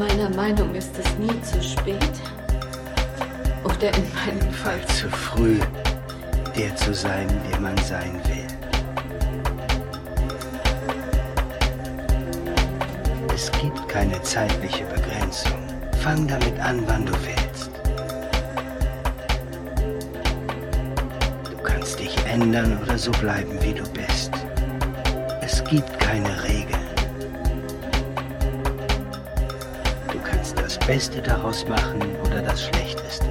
meiner Meinung ist es nie zu spät. Oder in meinem Fall zu früh, der zu sein, der man sein will. Es gibt keine zeitliche Begrenzung. Fang damit an, wann du willst. Du kannst dich ändern oder so bleiben, wie du bist. Es gibt keine Regeln. Beste daraus machen oder das Schlechteste.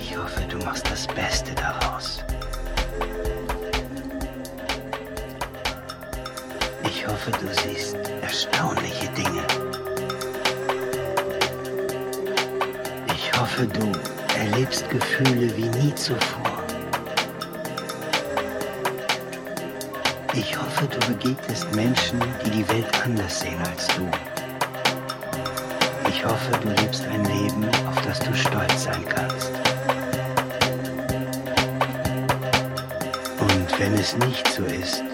Ich hoffe, du machst das Beste daraus. Ich hoffe, du siehst erstaunliche Dinge. Ich hoffe, du erlebst Gefühle wie nie zuvor. Ich hoffe, du begegnest Menschen, die die Welt anders sehen als du. Ich hoffe, du lebst ein Leben, auf das du stolz sein kannst. Und wenn es nicht so ist,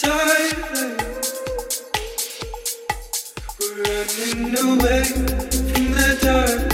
Silent. We're running away from the dark.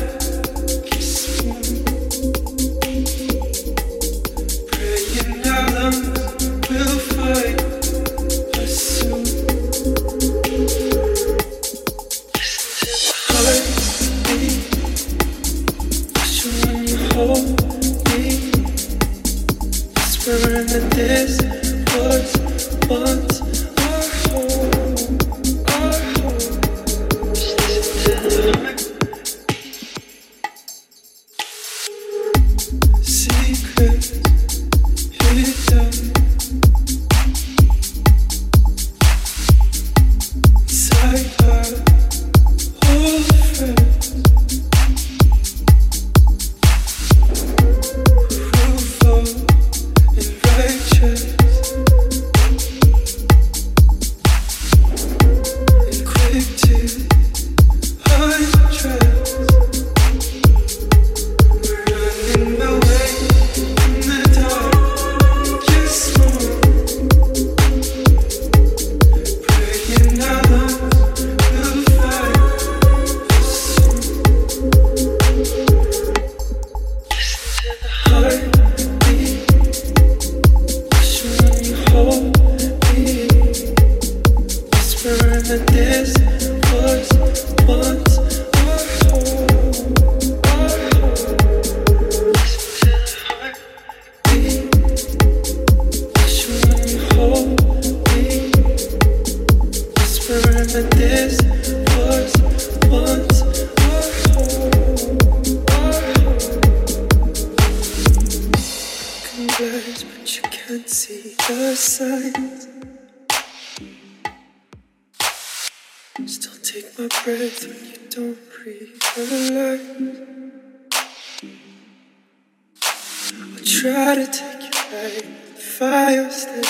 I'll try to take you back. The fires that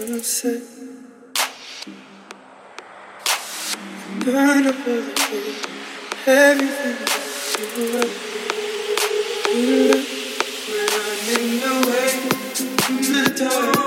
we once set. Burn up all the pain, everything that you love. You love when I'm in the way, in the dark.